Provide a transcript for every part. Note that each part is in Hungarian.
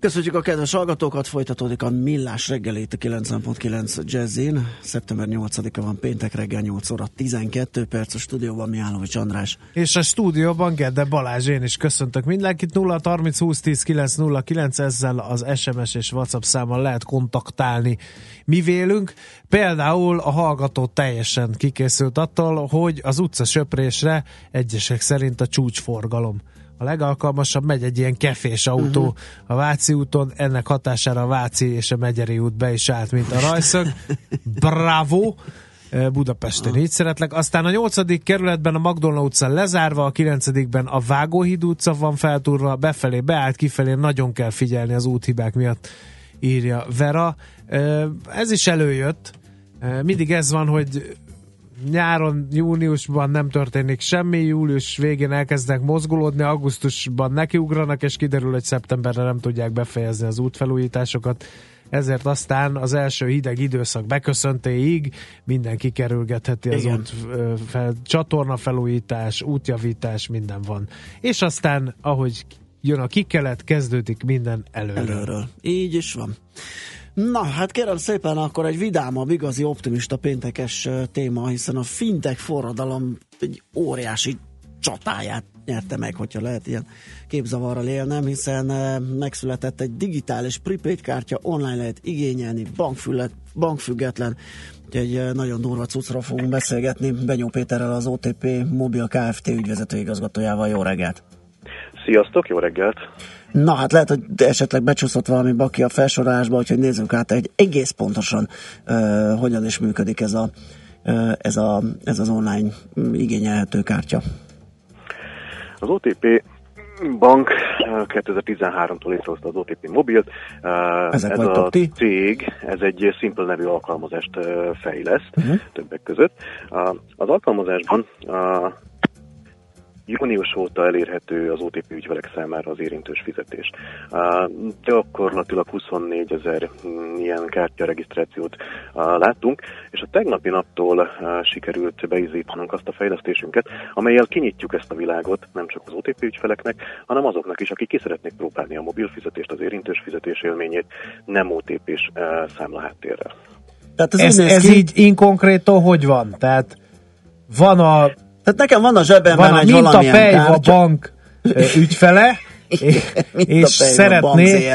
Köszönjük a kedves hallgatókat, folytatódik a Millás reggelét a 90.9 Jazzin. Szeptember 8-a van péntek reggel 8 óra 12 perc a stúdióban Mihálovics András. És a stúdióban Gede Balázs, én is köszöntök mindenkit. 0 30 20 10 9 0 9 ezzel az SMS és WhatsApp számmal lehet kontaktálni mi vélünk. Például a hallgató teljesen kikészült attól, hogy az utca söprésre egyesek szerint a csúcsforgalom a legalkalmasabb, megy egy ilyen kefés autó uh-huh. a Váci úton, ennek hatására a Váci és a Megyeri út be is állt, mint a rajszög. Bravo! Budapesten így szeretlek. Aztán a nyolcadik kerületben a Magdolna utca lezárva, a kilencedikben a Vágóhíd utca van feltúrva, befelé beállt, kifelé nagyon kell figyelni az úthibák miatt, írja Vera. Ez is előjött. Mindig ez van, hogy nyáron, júniusban nem történik semmi, július végén elkezdenek mozgulódni, augusztusban nekiugranak, és kiderül, hogy szeptemberre nem tudják befejezni az útfelújításokat. Ezért aztán az első hideg időszak beköszöntéig mindenki kerülgetheti az Igen. út fel, csatorna felújítás, útjavítás, minden van. És aztán, ahogy jön a kikelet, kezdődik minden előről. előről. Így is van. Na, hát kérem szépen, akkor egy vidámabb, igazi optimista péntekes téma, hiszen a fintech forradalom egy óriási csatáját nyerte meg, hogyha lehet ilyen képzavarral élnem, hiszen megszületett egy digitális prepaid kártya, online lehet igényelni, bankfület, bankfüggetlen, egy nagyon durva cuccról fogunk beszélgetni. Benyó Péterrel az OTP Mobil Kft. ügyvezető igazgatójával. Jó reggelt! Sziasztok, jó reggelt! Na hát lehet, hogy esetleg becsúszott valami baki a felsorolásba, úgyhogy nézzük át egy egész pontosan uh, hogyan is működik ez, a, uh, ez, a, ez az online igényelhető kártya. Az OTP bank 2013-tól létrehozta az OTP mobilt. Ezek ez a ti? cég, ez egy Simple nevű alkalmazást fejleszt uh-huh. többek között. Az alkalmazásban Június óta elérhető az OTP ügyfelek számára az érintős fizetés. Gyakorlatilag 24 ezer ilyen kártya regisztrációt láttunk, és a tegnapi naptól sikerült beizítanunk azt a fejlesztésünket, amelyel kinyitjuk ezt a világot nem csak az OTP ügyfeleknek, hanem azoknak is, akik ki szeretnék próbálni a mobil fizetést, az érintős fizetés élményét nem OTP-s számlaháttérrel. Tehát ez, ez, ez így inkonkrétó hogy van? Tehát van a tehát nekem van a zsebemben van egy mint a Pej a bank ügyfele, és, szeretné,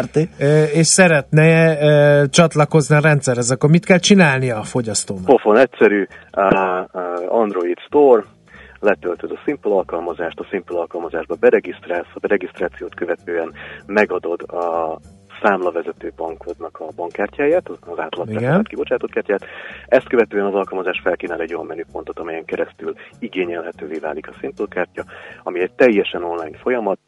és szeretne csatlakozni a rendszerhez, akkor mit kell csinálnia a fogyasztónak? Pofon egyszerű, Android Store, letöltöd a Simple alkalmazást, a Simple alkalmazásba beregisztrálsz, a beregisztrációt követően megadod a számlavezető bankodnak a bankkártyáját, az átlag kibocsátott kártyát. Ezt követően az alkalmazás felkínál egy olyan menüpontot, amelyen keresztül igényelhetővé válik a Simple kártya, ami egy teljesen online folyamat,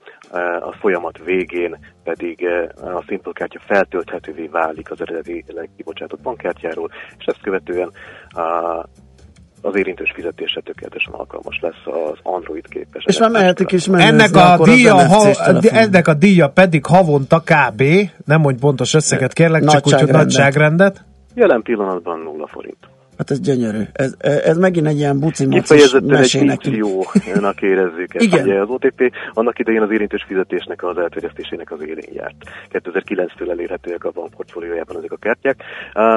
a folyamat végén pedig a Simple kártya feltölthetővé válik az eredetileg kibocsátott bankkártyáról, és ezt követően az érintős fizetése tökéletesen alkalmas lesz az Android képes. És már mehetik is menni. Ennek a, díja, ha, ennek a díja pedig havonta kb. Nem mondj pontos összeget kérlek, csak úgy, hogy nagyságrendet. Jelen pillanatban nulla forint. Hát ez gyönyörű. Ez, ez megint egy ilyen buci Kifejezetten egy jónak érezzük ezt. Igen. Ugye az OTP annak idején az érintős fizetésnek az elterjesztésének az élén járt. 2009-től elérhetőek a bank portfóliójában ezek a kártyák,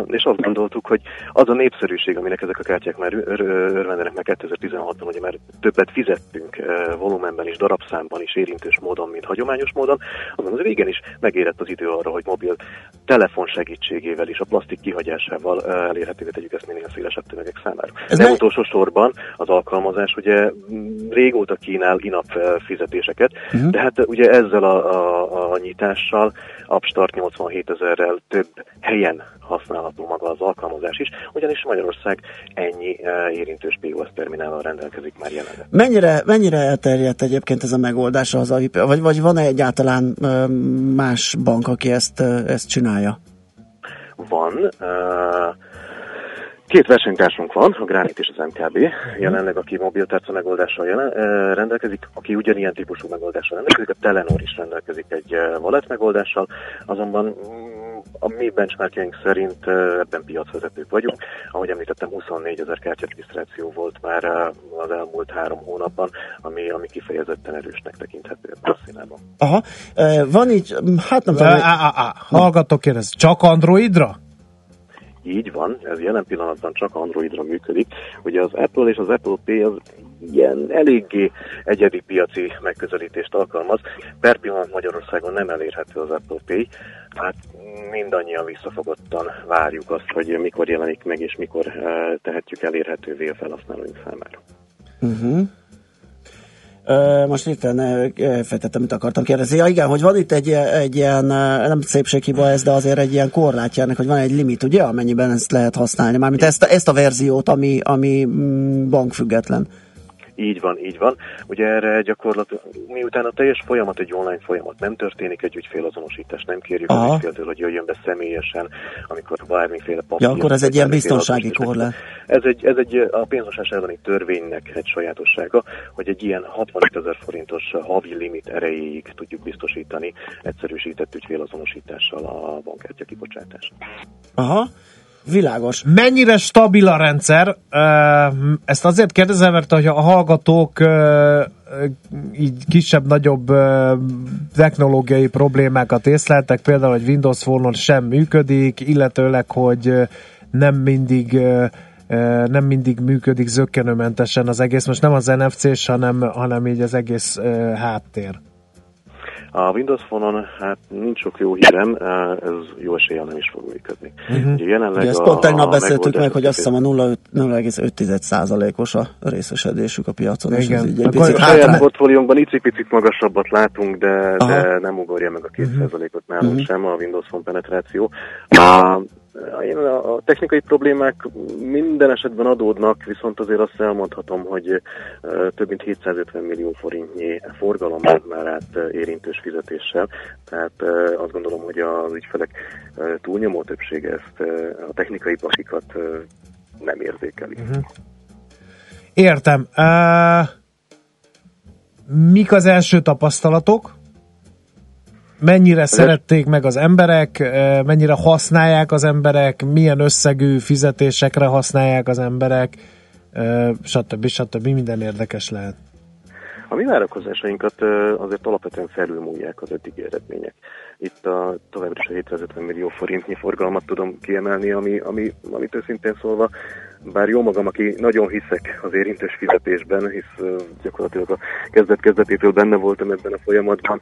és azt gondoltuk, hogy az a népszerűség, aminek ezek a kártyák már örvendenek meg 2016-ban, ugye már többet fizettünk volumenben is, darabszámban is, érintős módon, mint hagyományos módon, azon az régen is megérett az idő arra, hogy mobil telefon segítségével is, a plastik kihagyásával elérhetővé tegyük ezt minél szélesebb tömegek számára. Ez Nem utolsó sorban az alkalmazás ugye régóta kínál inap fizetéseket, uh-huh. de hát ugye ezzel a, a, a nyitással Upstart 87 ezerrel több helyen használható maga az alkalmazás is, ugyanis Magyarország ennyi érintős POS terminállal rendelkezik már jelenleg. Mennyire, mennyire elterjedt egyébként ez a megoldás az vagy, vagy van-e egyáltalán más bank, aki ezt, ezt csinálja? Van. Két versenytársunk van, a Granit és az MKB, jelenleg aki mobiltárca megoldással jelen, rendelkezik, aki ugyanilyen típusú megoldással rendelkezik, a Telenor is rendelkezik egy wallet megoldással, azonban mm, a mi benchmarkjaink szerint ebben piacvezetők vagyunk. Ahogy említettem, 24 ezer kártyaregisztráció volt már az elmúlt három hónapban, ami, ami kifejezetten erősnek tekinthető ebben a színában. Aha, van így, hát nem tudom. Hallgatok kérdez, csak Androidra? Így van, ez jelen pillanatban csak Androidra működik. Ugye az Apple és az Apple Pay az ilyen eléggé egyedi piaci megközelítést alkalmaz. Per pillanat Magyarországon nem elérhető az Apple Pay, hát mindannyian visszafogottan várjuk azt, hogy mikor jelenik meg és mikor eh, tehetjük elérhetővé a felhasználóink számára. Uh-huh. Most itt feltettem, mit akartam kérdezni. Ja, igen, hogy van itt egy, egy ilyen, nem szépséghiba ez, de azért egy ilyen korlátja ennek, hogy van egy limit, ugye, amennyiben ezt lehet használni. Mármint ezt, ezt a verziót, ami, ami mm, bankfüggetlen. Így van, így van. Ugye erre gyakorlatilag, miután a teljes folyamat egy online folyamat, nem történik egy ügyfélazonosítás, nem kérjük Aha. az ügyféltől, hogy jöjjön be személyesen, amikor bármiféle papír. Ja, akkor ez egy ilyen biztonsági korlát. Ez egy, ez egy a pénzmosás elleni törvénynek egy sajátossága, hogy egy ilyen 65 ezer forintos havi limit erejéig tudjuk biztosítani egyszerűsített ügyfélazonosítással a bankkártya kibocsátást. Aha. Világos. Mennyire stabil a rendszer? Ezt azért kérdezem, mert hogy a hallgatók így kisebb-nagyobb technológiai problémákat észleltek, például, hogy Windows Phone-on sem működik, illetőleg, hogy nem mindig nem mindig működik zöggenőmentesen az egész, most nem az NFC-s, hanem, hanem így az egész háttér. A Windows Phone-on hát nincs sok jó hírem, ez jó eséllyel nem is fog működni. Uh-huh. jelenleg Ugye ezt pont tegnap beszéltük meg, hogy azt hiszem a 0,5%-os a részesedésük a piacon. Igen. És ez így egy picit a saját portfóliónkban icipicit magasabbat látunk, de, de nem ugorja meg a 2%-ot uh-huh. nálunk uh-huh. sem a Windows Phone penetráció. A, a technikai problémák minden esetben adódnak, viszont azért azt elmondhatom, hogy több mint 750 millió forintnyi forgalom már át érintős fizetéssel, tehát azt gondolom, hogy az ügyfelek túlnyomó többsége ezt a technikai bakikat nem érzékeli. Uh-huh. Értem. Uh, mik az első tapasztalatok? Mennyire szerették meg az emberek, mennyire használják az emberek, milyen összegű fizetésekre használják az emberek, stb. stb. minden érdekes lehet. A mi várakozásainkat azért alapvetően felülmúlják az eddigi eredmények. Itt a továbbra is a 750 millió forintnyi forgalmat tudom kiemelni, ami, ami, amit őszintén szólva, bár jó magam, aki nagyon hiszek az érintős fizetésben, hisz gyakorlatilag a kezdet-kezdetétől benne voltam ebben a folyamatban,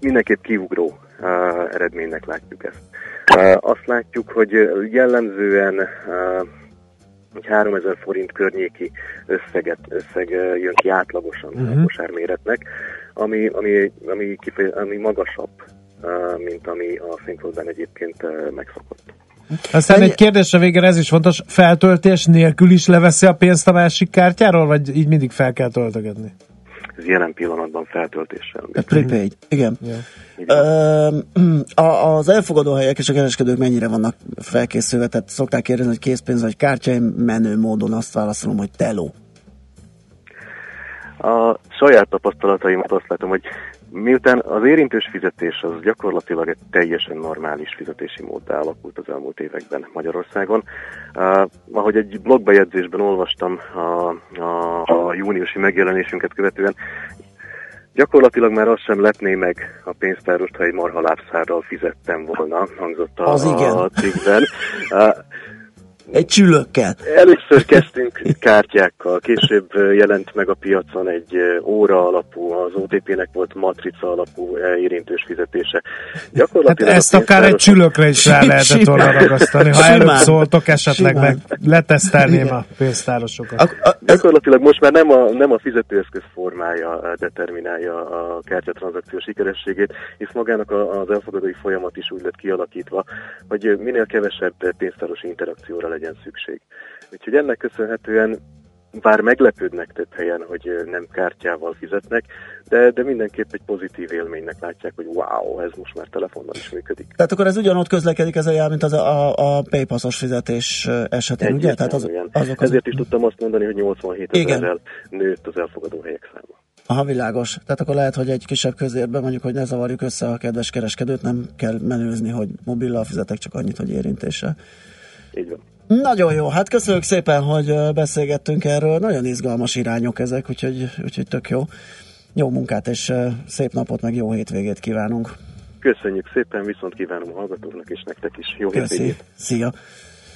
mindenképp kiugró uh, eredménynek látjuk ezt. Uh, azt látjuk, hogy jellemzően uh, egy 3000 forint környéki összeget, összeg uh, jön ki átlagosan uh-huh. a kosárméretnek, ami, ami, ami, kifeje, ami magasabb, uh, mint ami a színfoldban egyébként uh, megszokott. Aztán egy kérdésre végre ez is fontos, feltöltés nélkül is leveszi a pénzt a másik kártyáról, vagy így mindig fel kell töltögetni? Ez jelen pillanatban feltöltéssel. A prepaid, igen. Yeah. Uh, az elfogadó helyek és a kereskedők mennyire vannak felkészülve? Tehát szokták kérdezni, hogy készpénz vagy kártya, én menő módon azt válaszolom, hogy teló. A saját tapasztalataimat azt látom, hogy Miután az érintős fizetés az gyakorlatilag egy teljesen normális fizetési móddá alakult az elmúlt években Magyarországon. Uh, ahogy egy blogbejegyzésben olvastam a, a, a júniusi megjelenésünket követően, Gyakorlatilag már azt sem letné meg a pénztárost, ha egy marha lábszárral fizettem volna, hangzott a, az igen. a cikkben. Egy csülökkel. Először kezdtünk kártyákkal, később jelent meg a piacon egy óra alapú, az OTP-nek volt matrica alapú érintős fizetése. Gyakorlatilag hát ezt a akár egy csülökre is rá lehetett volna ragasztani, ha előbb szóltok, esetleg Simán. meg letesztelném a pénztárosokat. A, a, Gyakorlatilag most már nem a, nem a fizetőeszköz formája determinálja a kártyatranszakció sikerességét, hisz magának az elfogadói folyamat is úgy lett kialakítva, hogy minél kevesebb pénztáros interakcióra legyen szükség. Úgyhogy ennek köszönhetően bár meglepődnek több helyen, hogy nem kártyával fizetnek, de, de mindenképp egy pozitív élménynek látják, hogy wow, ez most már telefonnal is működik. Tehát akkor ez ugyanott közlekedik ez a jel, mint az a, a paypassos fizetés esetén, ugye? Tehát az, azok az... Ezért is tudtam azt mondani, hogy 87 ezerrel nőtt az elfogadó helyek száma. Aha, világos. Tehát akkor lehet, hogy egy kisebb közérben mondjuk, hogy ne zavarjuk össze a kedves kereskedőt, nem kell menőzni, hogy mobillal fizetek, csak annyit, hogy érintéssel. Így van. Nagyon jó, hát köszönjük szépen, hogy beszélgettünk erről, nagyon izgalmas irányok ezek, úgyhogy, úgyhogy tök jó. Jó munkát és szép napot, meg jó hétvégét kívánunk. Köszönjük szépen, viszont kívánom a hallgatóknak és nektek is jó Köszi. hétvégét. Szia!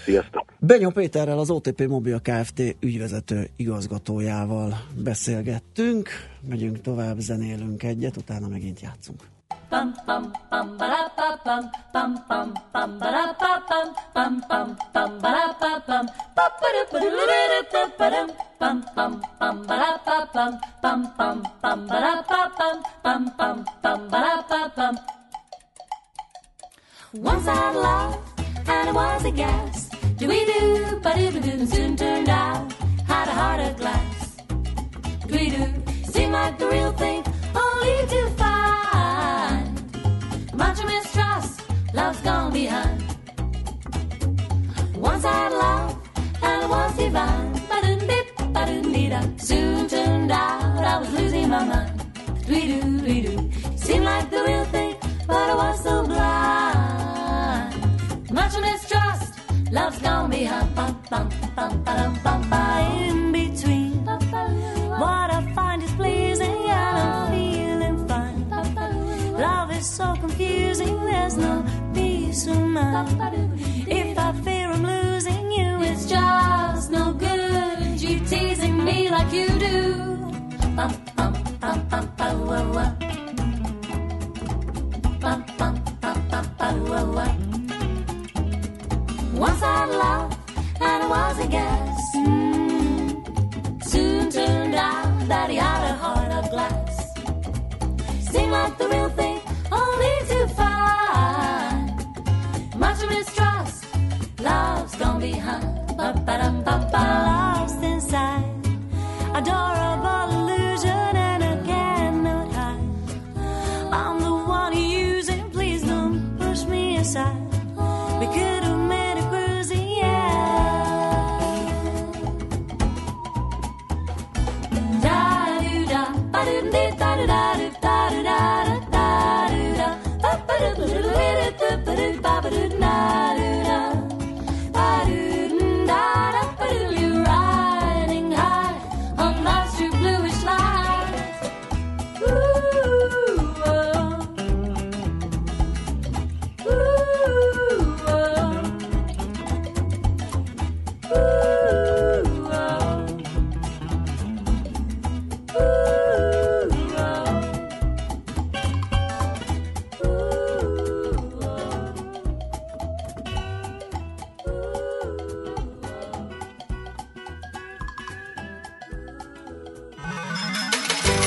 Sziasztok! Benyó Péterrel, az OTP Mobil Kft. ügyvezető igazgatójával beszélgettünk. Megyünk tovább, zenélünk egyet, utána megint játszunk. bum bum bum ba ba bum bum bum bum ba ba bum bum bum bum ba ba bum ba ba da ba ba da bum bum bum bum bum bum bum bum bum bum bum bum Once I had love and it was a gas do we do but it didn't soon turned out. Had a heart of glass. Do we do seemed like the real thing only to find much mistrust, love's gone behind. Once I had love and it was divine, ba do dip, ba do dee Soon turned out I was losing my mind. Do we do, we do, seemed like If I fear I'm losing you, it's just no good. You teasing me like you do. Once I loved, and it was a guess. Mm. Soon turned out that he had a heart Lost inside, adorable illusion, and I cannot hide. I'm the one using, please don't push me aside. We could have made yeah.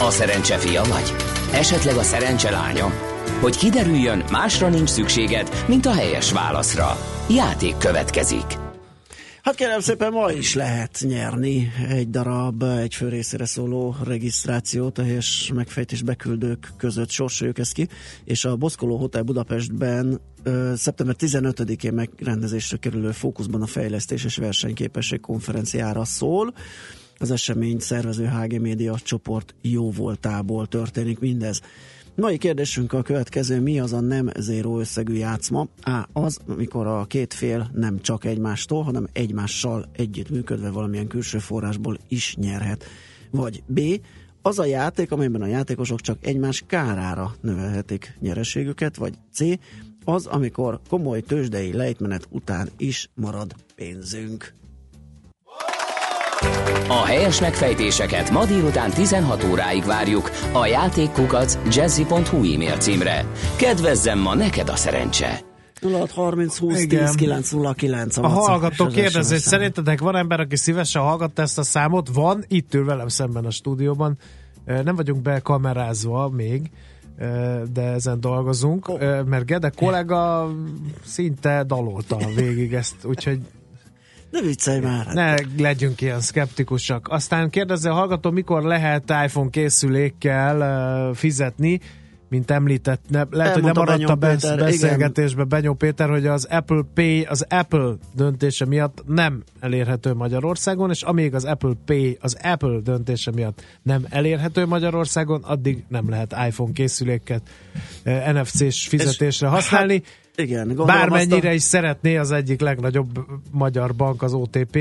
Szerencse fia vagy? Esetleg a szerencse lánya? Hogy kiderüljön, másra nincs szükséged, mint a helyes válaszra. Játék következik. Hát kérem szépen, ma is lehet nyerni egy darab, egy fő részére szóló regisztrációt a helyes megfejtés beküldők között sorsoljuk ezt ki, és a Boszkoló Hotel Budapestben szeptember 15-én megrendezésre kerülő fókuszban a fejlesztés és versenyképesség konferenciára szól. Az esemény szervező HG Média csoport jó voltából történik mindez. Mai kérdésünk a következő, mi az a nem zéró összegű játszma? A. Az, amikor a két fél nem csak egymástól, hanem egymással együttműködve valamilyen külső forrásból is nyerhet. Vagy B. Az a játék, amelyben a játékosok csak egymás kárára növelhetik nyereségüket, vagy C az, amikor komoly tőzsdei lejtmenet után is marad pénzünk. A helyes megfejtéseket ma délután 16 óráig várjuk a játékkukac jazzy.hu e-mail címre. Kedvezzem ma neked a szerencse! 0630 20 10 909 a, a hallgató kérdezi, hogy szerintetek van ember, aki szívesen hallgatta ezt a számot? Van, itt ül velem szemben a stúdióban. Nem vagyunk bekamerázva még, de ezen dolgozunk, mert Gede kollega szinte dalolta végig ezt, úgyhogy Ne viccelj már! hát ne legyünk ilyen szkeptikusak. Aztán kérdezze a hallgató, mikor lehet iPhone készülékkel uh, fizetni, mint említett, ne, lehet, hogy nem maradt a besz- Péter, beszélgetésbe Benyó Péter, hogy az Apple Pay, az Apple döntése miatt nem elérhető Magyarországon, és amíg az Apple Pay az Apple döntése miatt nem elérhető Magyarországon, addig nem lehet iPhone készüléket uh, NFC-s fizetésre használni. Igen, gondolom Bármennyire a- is szeretné az egyik legnagyobb magyar bank, az OTP,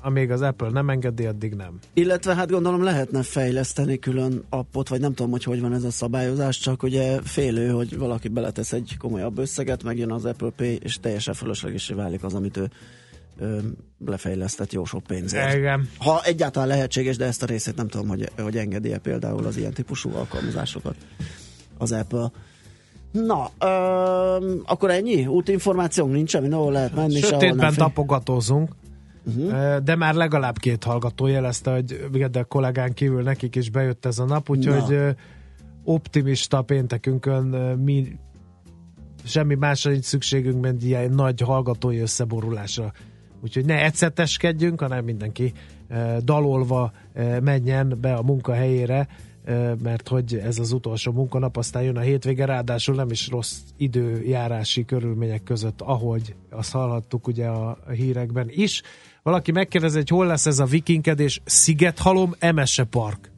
amíg az Apple nem engedi, addig nem. Illetve hát gondolom lehetne fejleszteni külön appot, vagy nem tudom, hogy hogy van ez a szabályozás, csak ugye félő, hogy valaki beletesz egy komolyabb összeget, megjön az Apple Pay, és teljesen fölöslegesé válik az, amit ő ö, lefejlesztett jó sok pénzért. Igen. Ha egyáltalán lehetséges, de ezt a részét nem tudom, hogy, hogy engedi-e például az ilyen típusú alkalmazásokat az Apple. Na, ö, akkor ennyi? Útinformációnk nincs, semmi, ahol lehet menni, Sötétben tapogatózunk, uh-huh. de már legalább két hallgató jelezte, hogy a kollégán kívül nekik is bejött ez a nap, úgyhogy Na. optimista péntekünkön mi semmi másra nincs szükségünk, mint ilyen nagy hallgatói összeborulásra. Úgyhogy ne eceteskedjünk, hanem mindenki dalolva menjen be a munkahelyére, mert hogy ez az utolsó munkanap, aztán jön a hétvége, ráadásul nem is rossz időjárási körülmények között, ahogy azt hallhattuk ugye a hírekben is. Valaki megkérdezi, hogy hol lesz ez a vikingkedés, Szigethalom, Emese Park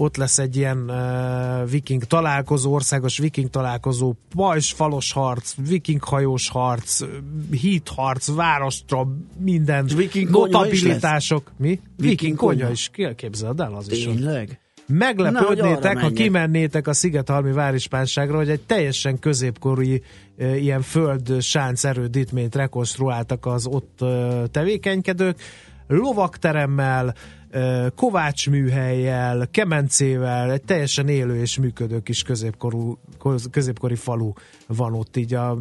ott lesz egy ilyen uh, viking találkozó, országos viking találkozó, pajsfalos harc, viking hajós harc, hítharc, várostra, minden, Viking is notabilitások. Mi? Viking, Viking konyha. is, képzeld el, az is van. Tényleg? Na, Meglepődnétek, arra ha kimennétek a Szigethalmi várispánságra, hogy egy teljesen középkori e, ilyen föld sánc erődítményt rekonstruáltak az ott e, tevékenykedők, lovakteremmel, e, kovácsműhelyjel, kemencével, egy teljesen élő és működő kis középkorú, középkori falu van ott így a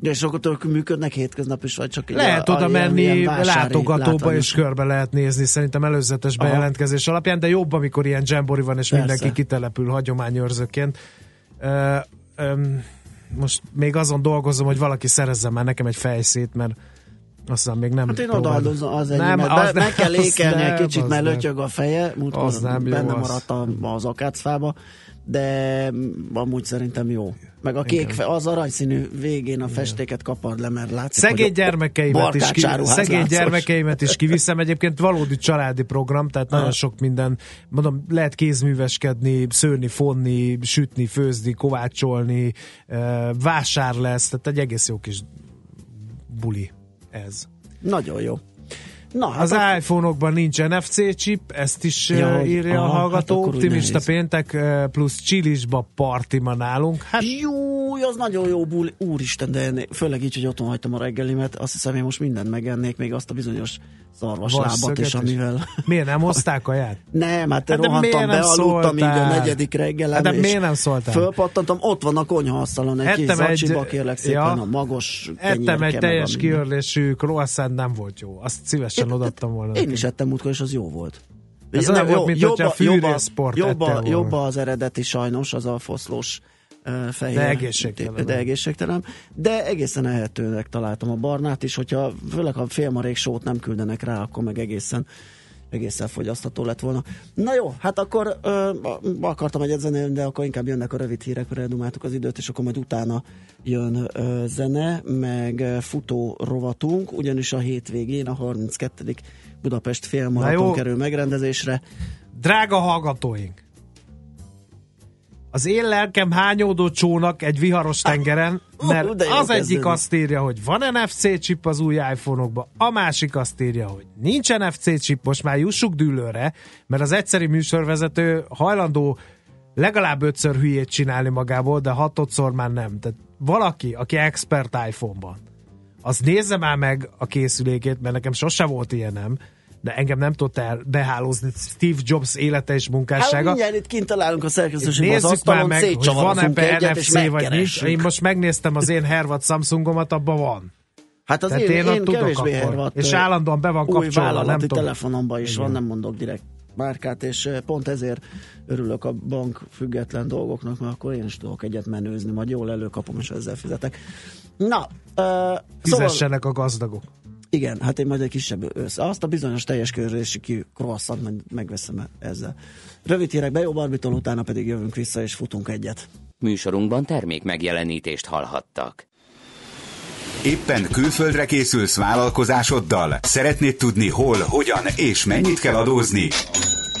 Ja, és akkor működnek hétköznap is, vagy csak lehet a, oda menni, látogatóba és körbe lehet nézni, szerintem előzetes Aha. bejelentkezés alapján, de jobb, amikor ilyen jambori van, és Persze. mindenki kitelepül hagyományőrzőként. Ö, most még azon dolgozom, hogy valaki szerezzen már nekem egy fejszét, mert aztán még nem Hát én odaadom az ennyi, Nem, az be, meg kell az ékelni egy nem, kicsit, az mert nem. lötyög a feje, múltkor Az nem jó, benne az. maradt a- az akácfába, de amúgy szerintem jó. Meg a kék, fe, az aranyszínű végén a festéket kapard le, mert látszik, Szegény gyermekeimet is, ki, szegény gyermekeimet is kiviszem. Egyébként valódi családi program, tehát nagyon sok minden, mondom, lehet kézműveskedni, szőni, fonni, sütni, főzni, kovácsolni, vásár lesz, tehát egy egész jó kis buli ez. Nagyon jó. Na, hát Az ak- iPhone-okban nincs NFC chip, ezt is Ja, írja aha, a hát hallgató. úgy Optimista nehéz. péntek plusz csilisba parti ma nálunk. Hát Jó, az nagyon jó buli. Úristen, de főleg így, hogy otthon hagytam a reggelimet, azt hiszem, én most mindent megennék, még azt a bizonyos szarvaslábat is, amivel... miért nem hozták kaját? Nem, hát, Hát rohantam be, aludtam így a negyedik reggelem, Hát de miért nem szóltál? Fölpattantam, ott van a konyhaasztalon egy kis Ettem egy- zacsiba, kérlek szépen, ja. a magos Ettem egy teljes kiörlésű croissant, nem volt jó. Azt szívesen odaadtam volna. Én is ettem múltkor, és az jó volt. Ez olyan volt, mint hogyha fűrészport jobb, ettél a, volna. jobb az eredeti sajnos, az a foszlós uh, fehér. De egészségtelen. De egészségtelen. De egészen ehetőnek találtam a barnát is, hogyha főleg ha félmarék sót nem küldenek rá, akkor meg egészen egészen fogyasztható lett volna. Na jó, hát akkor ö, akartam egyet zenélni, de akkor inkább jönnek a rövid hírek, mert eldumáltuk az időt, és akkor majd utána jön ö, zene, meg futó rovatunk, ugyanis a hétvégén a 32. Budapest félmaraton kerül megrendezésre. Drága hallgatóink! Az én lelkem hányódó csónak egy viharos tengeren, mert az egyik azt írja, hogy van NFC chip az új iPhone-okban, a másik azt írja, hogy nincs NFC chip, most már jussuk dűlőre, mert az egyszeri műsorvezető hajlandó legalább ötször hülyét csinálni magából, de hatodszor már nem. Tehát valaki, aki expert iPhone-ban, az nézze már meg a készülékét, mert nekem sose volt ilyenem, de engem nem el behálózni Steve Jobs élete és munkássága. Hát mindjárt itt kint találunk a szerkesztőségben az asztalon, meg, hogy van ebbe NFC vagy nincs. Én most megnéztem az én Hervad Samsungomat, abban van. Hát az Tehát én, én, én kevésbé Hervat. És állandóan be van kapcsolva, nem tudom. telefonomban is Igen. van, nem mondok direkt márkát, és pont ezért örülök a bank független dolgoknak, mert akkor én is tudok egyet menőzni, majd jól előkapom, és ezzel fizetek. Na, uh, Fizessenek szóval... a gazdagok. Igen, hát én majd egy kisebb össze. Azt a bizonyos teljes körülési croissant megveszem ezzel. Rövid hírek Bejó Barbitól, utána pedig jövünk vissza és futunk egyet. Műsorunkban termék megjelenítést hallhattak. Éppen külföldre készülsz vállalkozásoddal? Szeretnéd tudni hol, hogyan és mennyit kell adózni?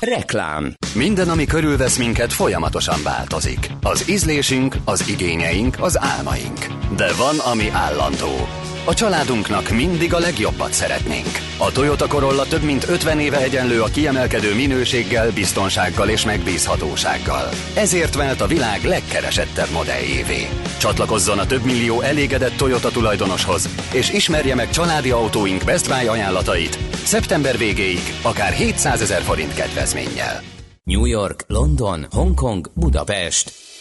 Reklám Minden, ami körülvesz minket, folyamatosan változik. Az ízlésünk, az igényeink, az álmaink. De van, ami állandó. A családunknak mindig a legjobbat szeretnénk. A Toyota Corolla több mint 50 éve egyenlő a kiemelkedő minőséggel, biztonsággal és megbízhatósággal. Ezért vált a világ legkeresettebb modelljévé. Csatlakozzon a több millió elégedett Toyota tulajdonoshoz, és ismerje meg családi autóink Best Buy ajánlatait. Szeptember végéig akár 700 ezer forint kedvezménnyel. New York, London, Hongkong, Budapest.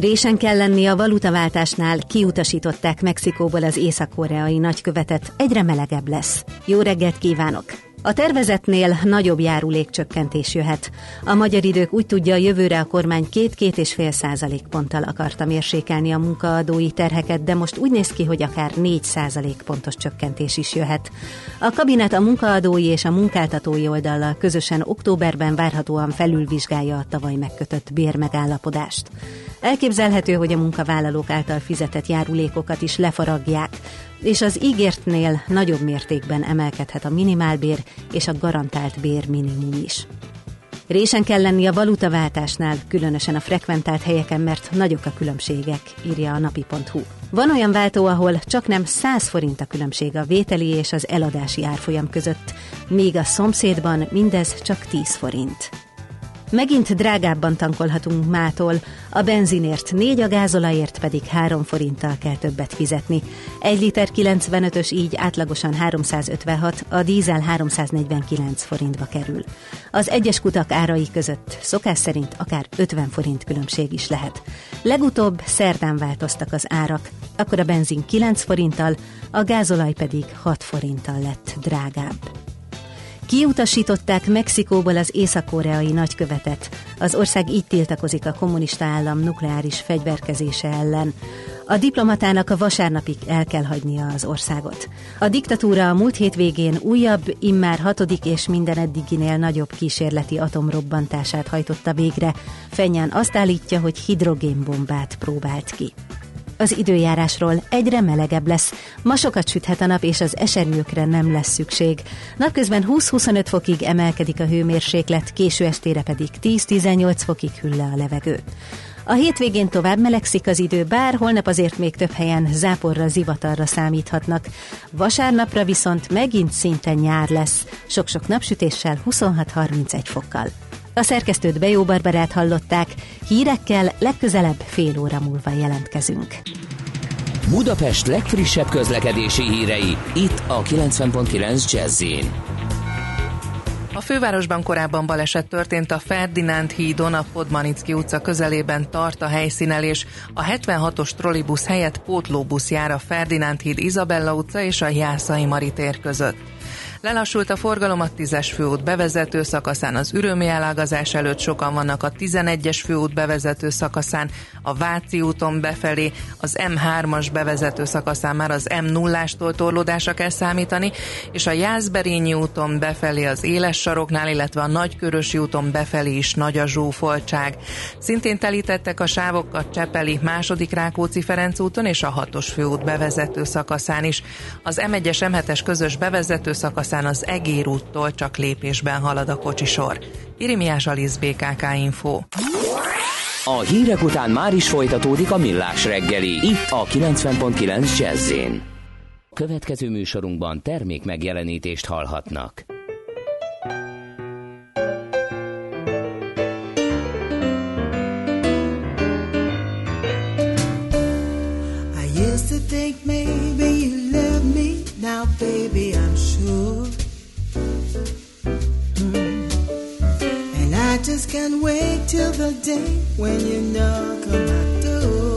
Résen kell lenni a valutaváltásnál, kiutasították Mexikóból az észak-koreai nagykövetet, egyre melegebb lesz. Jó reggelt kívánok! A tervezetnél nagyobb járulékcsökkentés jöhet. A magyar idők úgy tudja, jövőre a kormány két-két és fél százalékponttal akarta mérsékelni a munkaadói terheket, de most úgy néz ki, hogy akár 4 százalékpontos csökkentés is jöhet. A kabinet a munkaadói és a munkáltatói oldallal közösen októberben várhatóan felülvizsgálja a tavaly megkötött bérmegállapodást. Elképzelhető, hogy a munkavállalók által fizetett járulékokat is lefaragják, és az ígértnél nagyobb mértékben emelkedhet a minimálbér és a garantált bér minimum is. Résen kell lenni a valutaváltásnál, különösen a frekventált helyeken, mert nagyok a különbségek, írja a napi.hu. Van olyan váltó, ahol csak nem 100 forint a különbség a vételi és az eladási árfolyam között, míg a szomszédban mindez csak 10 forint. Megint drágábban tankolhatunk mától, a benzinért 4, a gázolajért pedig 3 forinttal kell többet fizetni. Egy liter 95-ös így átlagosan 356, a dízel 349 forintba kerül. Az egyes kutak árai között szokás szerint akár 50 forint különbség is lehet. Legutóbb szerdán változtak az árak, akkor a benzin 9 forinttal, a gázolaj pedig 6 forinttal lett drágább. Kiutasították Mexikóból az észak-koreai nagykövetet. Az ország így tiltakozik a kommunista állam nukleáris fegyverkezése ellen. A diplomatának a vasárnapig el kell hagynia az országot. A diktatúra a múlt hétvégén újabb, immár hatodik és minden eddiginél nagyobb kísérleti atomrobbantását hajtotta végre. Fenyán azt állítja, hogy hidrogénbombát próbált ki. Az időjárásról egyre melegebb lesz. Ma sokat süthet a nap, és az esernyőkre nem lesz szükség. Napközben 20-25 fokig emelkedik a hőmérséklet, késő estére pedig 10-18 fokig hüll le a levegő. A hétvégén tovább melegszik az idő, bár holnap azért még több helyen záporra, zivatarra számíthatnak. Vasárnapra viszont megint szinte nyár lesz, sok-sok napsütéssel 26-31 fokkal. A szerkesztőt Bejó Barbarát hallották, hírekkel legközelebb fél óra múlva jelentkezünk. Budapest legfrissebb közlekedési hírei, itt a 90.9 jazz a fővárosban korábban baleset történt a Ferdinánd hídon, a Podmanicki utca közelében tart a helyszínelés. A 76-os trollibusz helyett pótlóbusz jár a Ferdinánd híd Izabella utca és a Jászai Mari tér között. Lelassult a forgalom a 10-es főút bevezető szakaszán, az ürömi elágazás előtt sokan vannak a 11-es főút bevezető szakaszán, a Váci úton befelé, az M3-as bevezető szakaszán már az M0-ástól torlódásra kell számítani, és a Jászberényi úton befelé az éles saroknál, illetve a Nagykörösi úton befelé is nagy a zsúfoltság. Szintén telítettek a sávok a Csepeli második Rákóczi Ferenc úton és a 6-os főút bevezető szakaszán is. Az M1-es M7-es közös bevezető szakaszán az Egér úttól csak lépésben halad a kocsisor. Irimiás Alisz BKK Info. A hírek után már is folytatódik a millás reggeli, itt a 90.9 jazz Következő műsorunkban termék megjelenítést hallhatnak. Can't wait till the day when you knock on my door.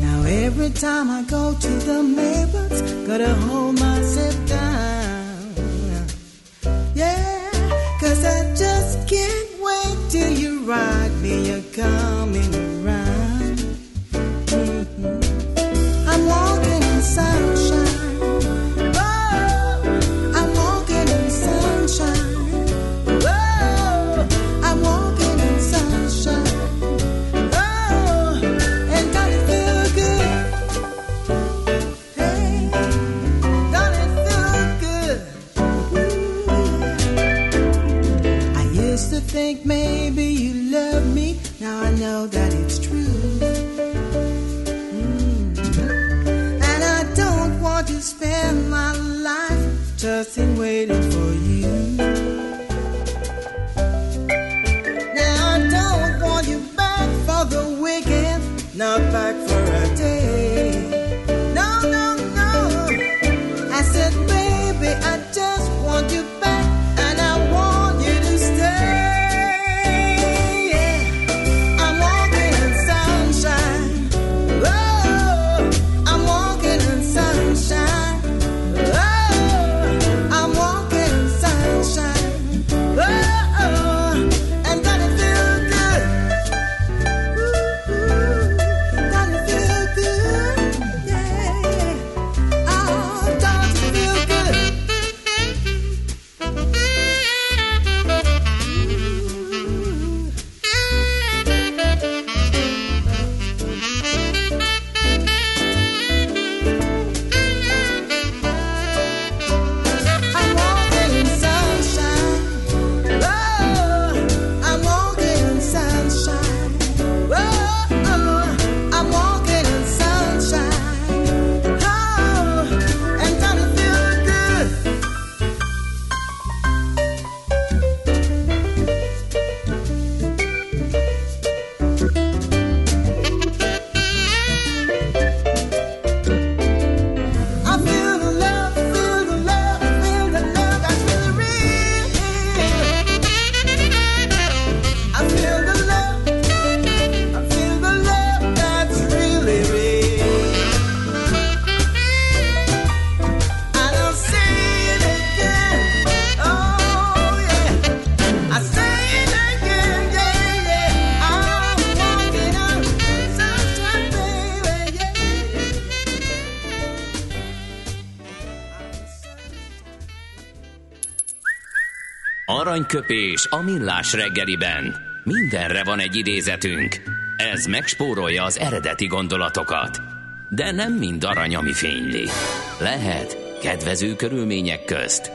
Now every time I go to the mailbox, gotta hold myself down. Yeah, cause I just can't wait till you write me you're coming Now back Aranyköpés a millás reggeliben. Mindenre van egy idézetünk. Ez megspórolja az eredeti gondolatokat. De nem mind arany, ami fényli. Lehet kedvező körülmények közt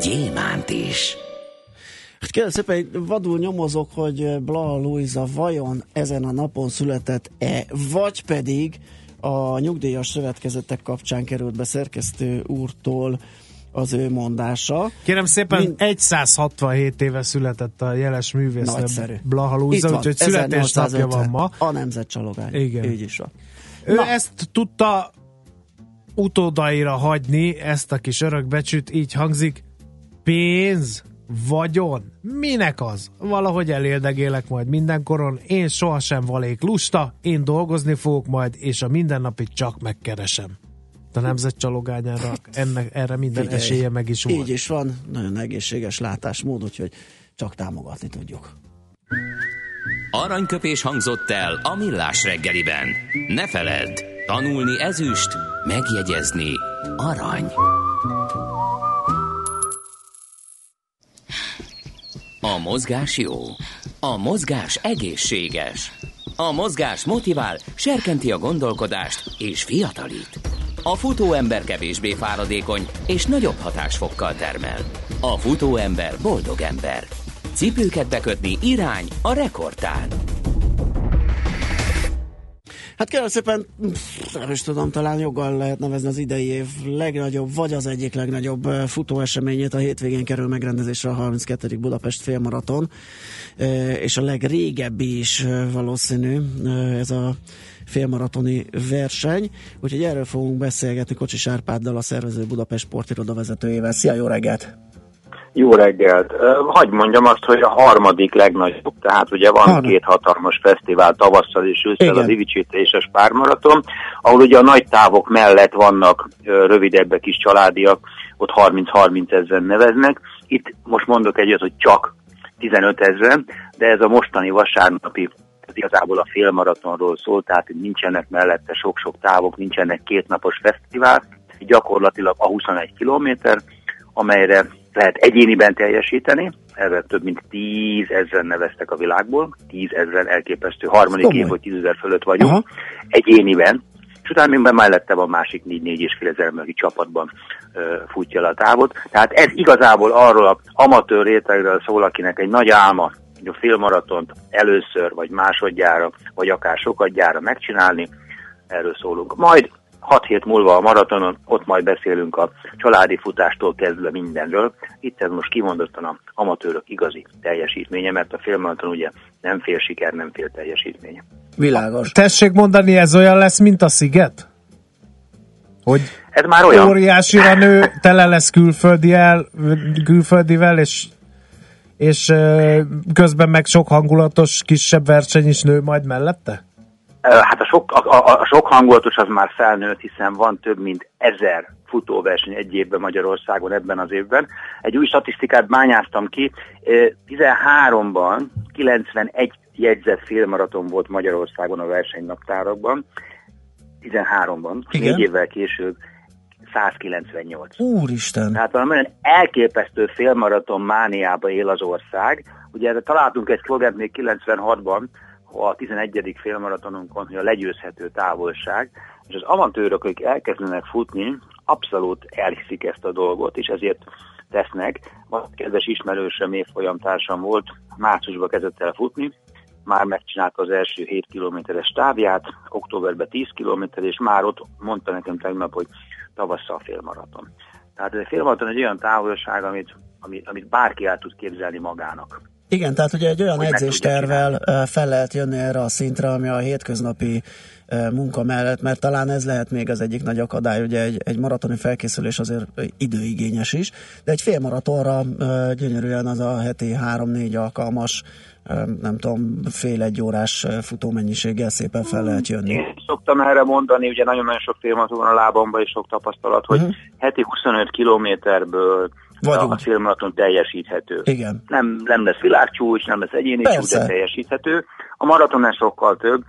gyémánt is. Hát kérlek szépen, vadul nyomozok, hogy Blaha Luisa vajon ezen a napon született-e, vagy pedig a nyugdíjas szövetkezetek kapcsán került be szerkesztő úrtól az ő mondása. Kérem szépen, Mind- 167 éve született a jeles művész Nagyszerű. Blaha Itt Lúza, van, úgyhogy születésnapja 1850. van ma. A nemzet csalogány. Igen. Így is van. Ő Na. ezt tudta utódaira hagyni, ezt a kis örökbecsüt, így hangzik, pénz, vagyon, minek az? Valahogy elérdegélek majd mindenkoron, én sohasem valék lusta, én dolgozni fogok majd, és a mindennapit csak megkeresem. A nemzet csalogányára, ennek, erre minden Figyelj, esélye meg is volt. Így is van, nagyon egészséges látásmód, úgyhogy csak támogatni tudjuk. Aranyköpés hangzott el a millás reggeliben. Ne feledd, tanulni ezüst, megjegyezni arany. A mozgás jó. A mozgás egészséges. A mozgás motivál, serkenti a gondolkodást és fiatalít. A futóember kevésbé fáradékony és nagyobb hatásfokkal termel. A futóember boldog ember. Cipőket bekötni irány a rekordtán. Hát kérlek szépen, nem is tudom, talán joggal lehet nevezni az idei év legnagyobb, vagy az egyik legnagyobb eh, futóeseményét. A hétvégén kerül megrendezésre a 32. Budapest félmaraton, eh, és a legrégebbi is eh, valószínű ez a félmaratoni verseny. Úgyhogy erről fogunk beszélgetni Kocsis Árpáddal, a szervező Budapest sportiroda vezetőjével. Szia, jó reggelt! Jó reggelt! Hagy mondjam azt, hogy a harmadik legnagyobb, tehát ugye van Harmad. két hatalmas fesztivál tavasszal és ősszel, az Ivicsita és a Spármaraton, ahol ugye a nagy távok mellett vannak rövidebbek is családiak, ott 30-30 ezeren neveznek. Itt most mondok egyet, hogy csak 15 ezeren, de ez a mostani vasárnapi ez igazából a félmaratonról szól, tehát nincsenek mellette sok-sok távok, nincsenek kétnapos fesztivál, gyakorlatilag a 21 kilométer, amelyre lehet egyéniben teljesíteni, erre több mint 10 ezeren neveztek a világból, 10 ezeren elképesztő, harmadik Komoly. év, hogy 10 ezer fölött vagyunk, Aha. egyéniben, és utána még mellette van másik 4-4 és fél ezer emberi csapatban ö, futja le a távot. Tehát ez igazából arról a amatőr rétegről szól, akinek egy nagy álma, hogy a félmaratont először, vagy másodjára, vagy akár sokadjára megcsinálni, erről szólunk. Majd 6 hét múlva a maratonon, ott majd beszélünk a családi futástól kezdve mindenről. Itt ez most kimondottan a amatőrök igazi teljesítménye, mert a félmaraton ugye nem fél siker, nem fél teljesítménye. Világos. Tessék mondani, ez olyan lesz, mint a sziget? Hogy Ez már olyan. óriásira nő, tele lesz külföldi el, külföldivel, és, és közben meg sok hangulatos kisebb verseny is nő majd mellette? Hát a sok, a, a, a sok hangulatos az már felnőtt, hiszen van több mint ezer futóverseny egy évben Magyarországon ebben az évben. Egy új statisztikát bányáztam ki. Ö, 13-ban 91 jegyzett félmaraton volt Magyarországon a versenynaptárakban. 13-ban, Igen. négy évvel később 198. Úristen! Tehát valami olyan elképesztő félmaraton mániába él az ország. Ugye erre találtunk egy szlogent még 96-ban, a 11. félmaratonunkon, hogy a legyőzhető távolság, és az amatőrök, akik elkezdenek futni, abszolút elhiszik ezt a dolgot, és ezért tesznek. Egy kedves ismerősöm, évfolyamtársam volt, márciusban kezdett el futni, már megcsinálta az első 7 kilométeres távját, októberben 10 kilométer, és már ott mondta nekem tegnap, hogy tavasszal félmaraton. Tehát ez a félmaraton egy olyan távolság, amit, amit, amit bárki el tud képzelni magának. Igen, tehát ugye egy olyan Hogy edzéstervel fel lehet jönni erre a szintre, ami a hétköznapi munka mellett, mert talán ez lehet még az egyik nagy akadály, ugye egy, egy maratoni felkészülés azért időigényes is, de egy félmaratonra ö, gyönyörűen az a heti 3-4 alkalmas, nem tudom, fél egy órás futómennyiséggel szépen fel lehet jönni. Én szoktam erre mondani, ugye nagyon-nagyon sok félmaraton van a lábamban, és sok tapasztalat, hogy Mhm. heti 25 kilométerből Vagy a, félmaraton teljesíthető. Igen. Nem, nem lesz világcsúcs, nem lesz egyéni csúcs, de teljesíthető. A maratonnál sokkal több.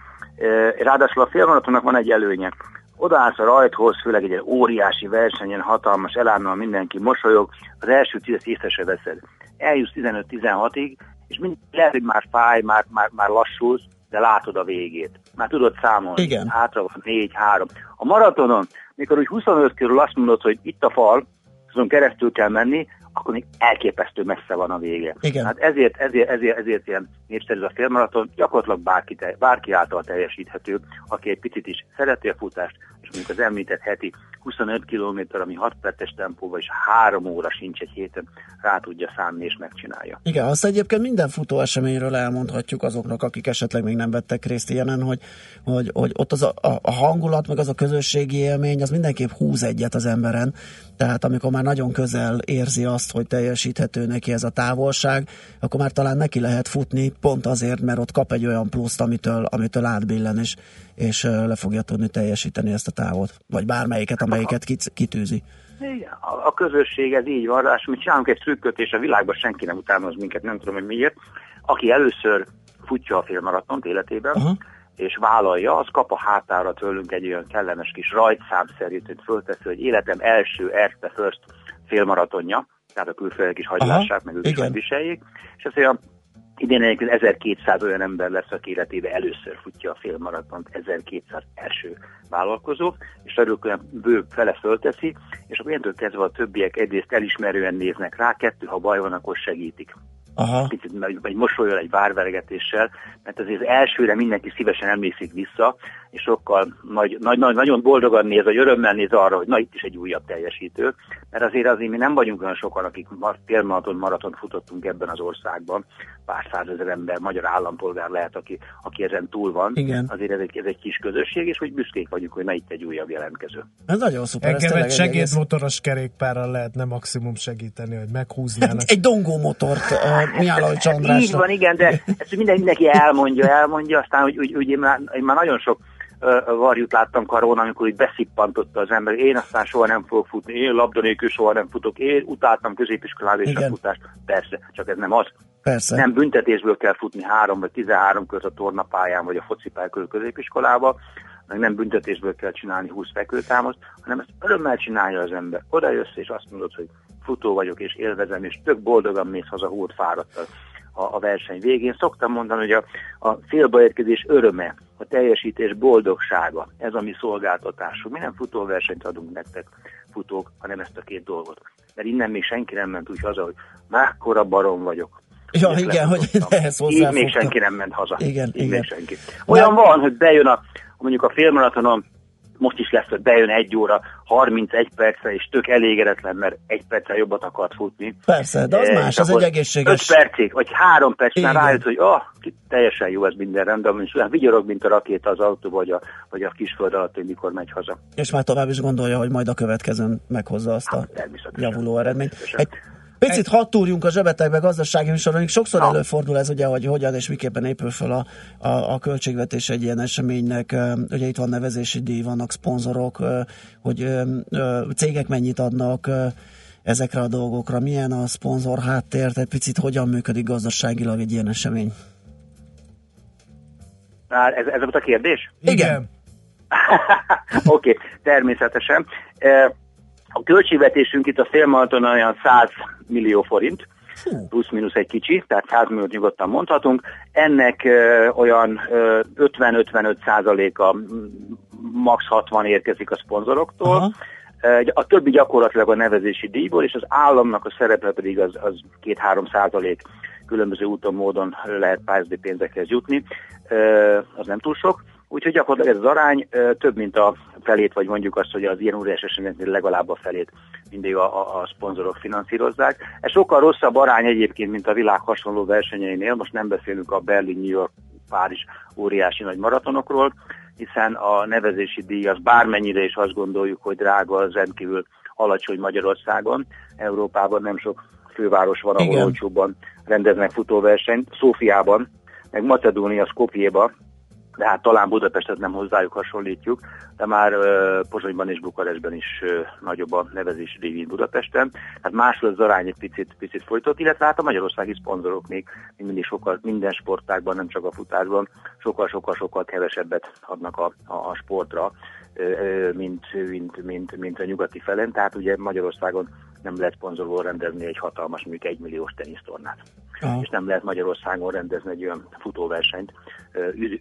Ráadásul a félmaratonnak van egy előnye. Odaállsz a rajthoz, főleg egy óriási versenyen, hatalmas elánnal mindenki mosolyog, az első tízet észre se veszed. Eljussz 15-16-ig, és mind, lehet, hogy már fáj, már, már, már lassulsz, de látod a végét. Már tudod számolni. Igen. Hátra van 4-3. A maratonon, mikor úgy 25 körül azt mondod, hogy itt a fal, azon keresztül kell menni, akkor még elképesztő messze van a vége. Igen. Hát ezért, ezért, ezért, ezért ilyen népszerű a félmaraton, gyakorlatilag bárki, te, bárki által teljesíthető, aki egy picit is szereti a futást, és mondjuk az említett heti 25 km, ami 6 perces tempóval, és 3 óra sincs egy héten, rá tudja számni és megcsinálja. Igen, azt egyébként minden futó eseményről elmondhatjuk azoknak, akik esetleg még nem vettek részt ilyenen, hogy, hogy, hogy ott az a, a, a hangulat, meg az a közösségi élmény, az mindenképp húz egyet az emberen. Tehát amikor már nagyon közel érzi azt, azt, hogy teljesíthető neki ez a távolság, akkor már talán neki lehet futni, pont azért, mert ott kap egy olyan pluszt, amitől, amitől átbillen, és, és le fogja tudni teljesíteni ezt a távot, vagy bármelyiket, amelyiket kit- kitűzi. Igen, a, a közösség ez így van, és mi csinálunk egy trükköt, és a világban senki nem utánoz minket, nem tudom, hogy miért. Aki először futja a félmaratont életében, Aha. és vállalja, az kap a hátára tőlünk egy olyan kellemes kis rajtszámszerűt, hogy fölteszi, hogy életem első Erste First félmaratonja, tehát a külföldek is hagylássák, meg ők is igen. viseljék, és azt mondja, idén egyébként 1200 olyan ember lesz, aki életében először futja a félmaratont, 1200 első vállalkozó, és erről olyan bő fele fölteszi, és akkor ilyentől kezdve a többiek egyrészt elismerően néznek rá, kettő, ha baj van, akkor segítik Aha. picit vagy, mosolyol egy várvergetéssel, mert azért az elsőre mindenki szívesen emlékszik vissza, és sokkal nagy, nagy, nagy, nagyon boldogan néz, vagy örömmel néz arra, hogy na itt is egy újabb teljesítő, mert azért azért mi nem vagyunk olyan sokan, akik mar- félmaraton, maraton futottunk ebben az országban, pár százezer ember, magyar állampolgár lehet, aki, aki ezen túl van. Igen. Azért ez egy, ez egy kis közösség, és hogy büszkék vagyunk, hogy na itt egy újabb jelentkező. Ez nagyon szuper. Engem egy segédmotoros kerékpárral lehetne maximum segíteni, hogy meghúznának. Egy dongó motort a Mihálovics Így van, igen, de ezt minden, mindenki elmondja, elmondja, aztán hogy úgy, úgy én, már, én már nagyon sok ö, varjút láttam karón, amikor úgy beszippantotta az ember, én aztán soha nem fogok futni, én labda nélkül soha nem futok, én utáltam középiskolában és a futást. Persze, csak ez nem az. Persze. Nem büntetésből kell futni három vagy 13 között a tornapályán vagy a focipálya között középiskolába, meg nem büntetésből kell csinálni 20 fekvőtámaszt, hanem ezt örömmel csinálja az ember. Oda jössz és azt mondod, hogy futó vagyok és élvezem, és tök boldogan mész haza hót fáradtad a, a verseny végén. Szoktam mondani, hogy a, a célbaérkezés öröme, a teljesítés boldogsága, ez a mi szolgáltatásunk. Mi nem futóversenyt adunk nektek, futók, hanem ezt a két dolgot. Mert innen még senki nem ment úgy haza, hogy mekkora barom vagyok. Ja, igen, hogy ehhez Így még senki nem ment haza. Igen, Így igen. még senki. Olyan van, hogy bejön a, mondjuk a félmaratonon, most is lesz, hogy bejön egy óra, 31 percre, és tök elégedetlen, mert egy perccel jobbat akart futni. Persze, de az Eh, más, az egy egészséges... 5 percig, vagy 3 percben Igen. rájött, hogy ah, teljesen jó ez minden rendben, és olyan vigyorog, mint a rakéta az autó, vagy a, vagy a kisföld alatt, hogy mikor megy haza. És már tovább is gondolja, hogy majd a következőn meghozza azt a Hát, természetesen. javuló eredményt. Egy picit hadd túrjunk a zsebetekbe gazdasági műsoron. Sokszor Na. előfordul ez ugye, hogy hogyan és miképpen épül fel a, a, a költségvetés egy ilyen eseménynek. Ugye itt van nevezési díj, vannak szponzorok, hogy cégek mennyit adnak ezekre a dolgokra. Milyen a szponzor háttér, egy picit hogyan működik gazdaságilag egy ilyen esemény? Ez, ez volt a kérdés? Igen. Oké, okay, természetesen. A költségvetésünk itt a félmaraton olyan 100 millió forint, plusz-minusz egy kicsi, tehát 100 milliót nyugodtan mondhatunk. Ennek ö, olyan ö, 50-55 százaléka, max 60 érkezik a szponzoroktól. Aha. A többi gyakorlatilag a nevezési díjból, és az államnak a szerepe pedig az, az 2-3 százalék különböző úton, módon lehet pályázati pénzekhez jutni. Az nem túl sok. Úgyhogy gyakorlatilag ez az arány több, mint a felét, vagy mondjuk azt, hogy az ilyen óriás eseményeknél legalább a felét mindig a, a, a szponzorok finanszírozzák. Ez sokkal rosszabb arány egyébként, mint a világ hasonló versenyeinél. Most nem beszélünk a Berlin, New York, Párizs óriási nagy maratonokról, hiszen a nevezési díj az bármennyire is azt gondoljuk, hogy drága, az rendkívül alacsony Magyarországon. Európában nem sok főváros van, ahol Igen. olcsóbban rendeznek futóversenyt. Szófiában, meg Macedónia, Skopjéba, de hát talán Budapestet nem hozzájuk hasonlítjuk, de már ö, Pozsonyban és Bukarestben is ö, nagyobb a nevezési díj, mint Budapesten. Hát máshol az arány egy picit, picit folytott, illetve hát a magyarországi szponzorok még mindig sokkal, minden sportágban, nem csak a futásban, sokkal-sokkal-sokkal kevesebbet adnak a, a, a sportra, ö, mint, mint, mint, mint a nyugati felen. Tehát ugye Magyarországon nem lehet szponzorból rendezni egy hatalmas, mondjuk egy milliós tenisztornát Aha. és nem lehet Magyarországon rendezni egy olyan futóversenyt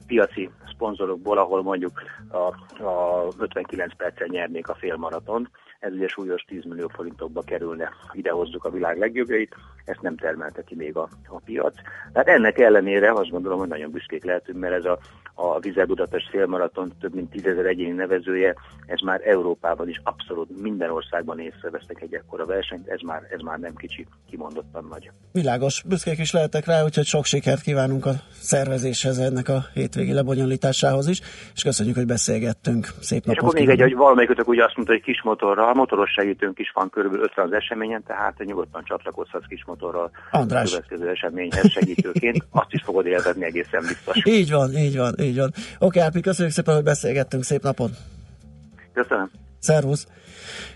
piaci szponzorokból, ahol mondjuk a, a 59 percen nyernék a félmaratont. Ez ugye súlyos 10 millió forintokba kerülne, idehozzuk a világ legjobbjait, ezt nem termelte ki még a, a piac. Tehát ennek ellenére azt gondolom, hogy nagyon büszkék lehetünk, mert ez a, a Vizel Budapest félmaraton több mint tízezer egyéni nevezője, ez már Európában is abszolút minden országban észrevesznek egy ekkora versenyt, ez már, ez már nem kicsi, kimondottan nagy. Világos, büszkék is lehetek rá, úgyhogy sok sikert kívánunk a szervezéshez, ennek a hétvégi lebonyolításához is, és köszönjük, hogy beszélgettünk. Szép És napot akkor még egy, hogy valamelyikötök ugye azt mondta, hogy kis motorral, motoros segítőnk is van körülbelül 50 az eseményen, tehát nyugodtan csatlakozhatsz kis motorral András. a következő eseményhez segítőként. Azt is fogod élvezni egészen biztos. Így van, így van, így van. Oké, Ápi, köszönjük szépen, hogy beszélgettünk, szép napot! Köszönöm. Szervusz!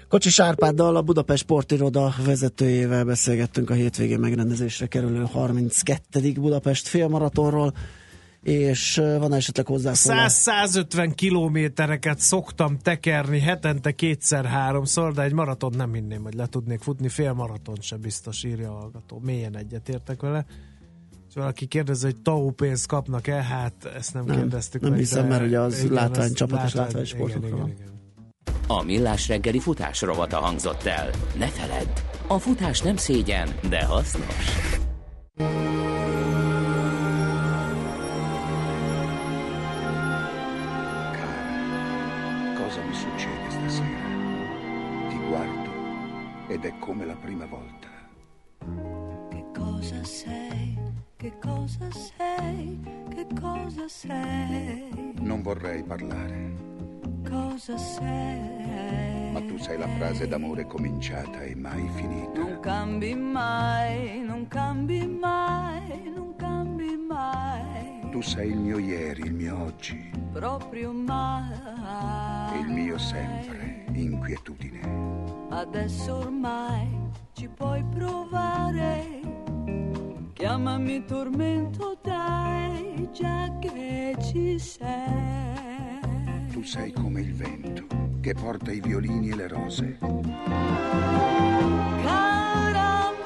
Kocsi Sárpáddal, a Budapest Sportiroda vezetőjével beszélgettünk a hétvégén megrendezésre kerülő 32. Budapest félmaratonról, és van esetleg hozzászólás? 100-150 kilométereket szoktam tekerni hetente kétszer-háromszor, de egy maraton nem hinném, hogy le tudnék futni, fél maraton se biztos, írja a hallgató. Mélyen egyetértek vele. Valaki kérdezi, hogy TAU pénzt kapnak-e? Hát ezt nem, Nem, kérdeztük nem meg. hiszem, de mert ugye az igen, látvány- csapatos látvány- látványsportokra igen, igen. A Millás reggeli futás rovata hangzott el. Ne feledd, a futás nem szégyen, de hasznos. Cosa mi succede stasera? Ti guardo ed è come la prima volta. Che cosa sei? Che cosa sei? Che cosa sei? Non vorrei parlare, Cosa sei? ma tu sei la frase d'amore cominciata e mai finita. Non cambi mai, non cambi mai, non cambi mai, Tu sei il mio ieri, il mio oggi proprio mai. il mio sempre, inquietudine. Adesso ormai ci puoi provare. Chiamami tormento, dai, già che ci sei. Tu sei come il vento che porta i violini e le rose. Caramelle,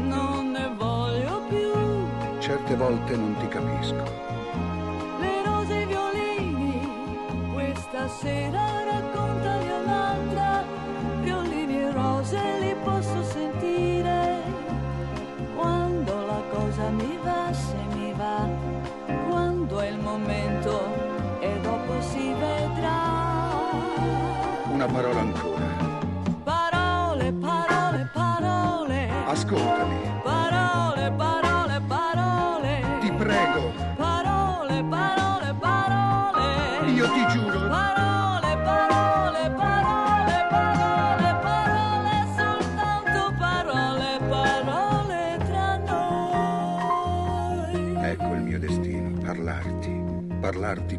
non ne voglio più. Certe volte non ti capisco, Le rose e i violini, questa sera si vedrà. una parola ancora. Parole, parole, parole. Ascoltami, Parole, parole, parole. ti prego, Parole, parole, parole. io ti giuro. Parole, parole, parole, parole, parole, soltanto parole, parole tra noi. Ecco il mio destino, parlarti, parlarti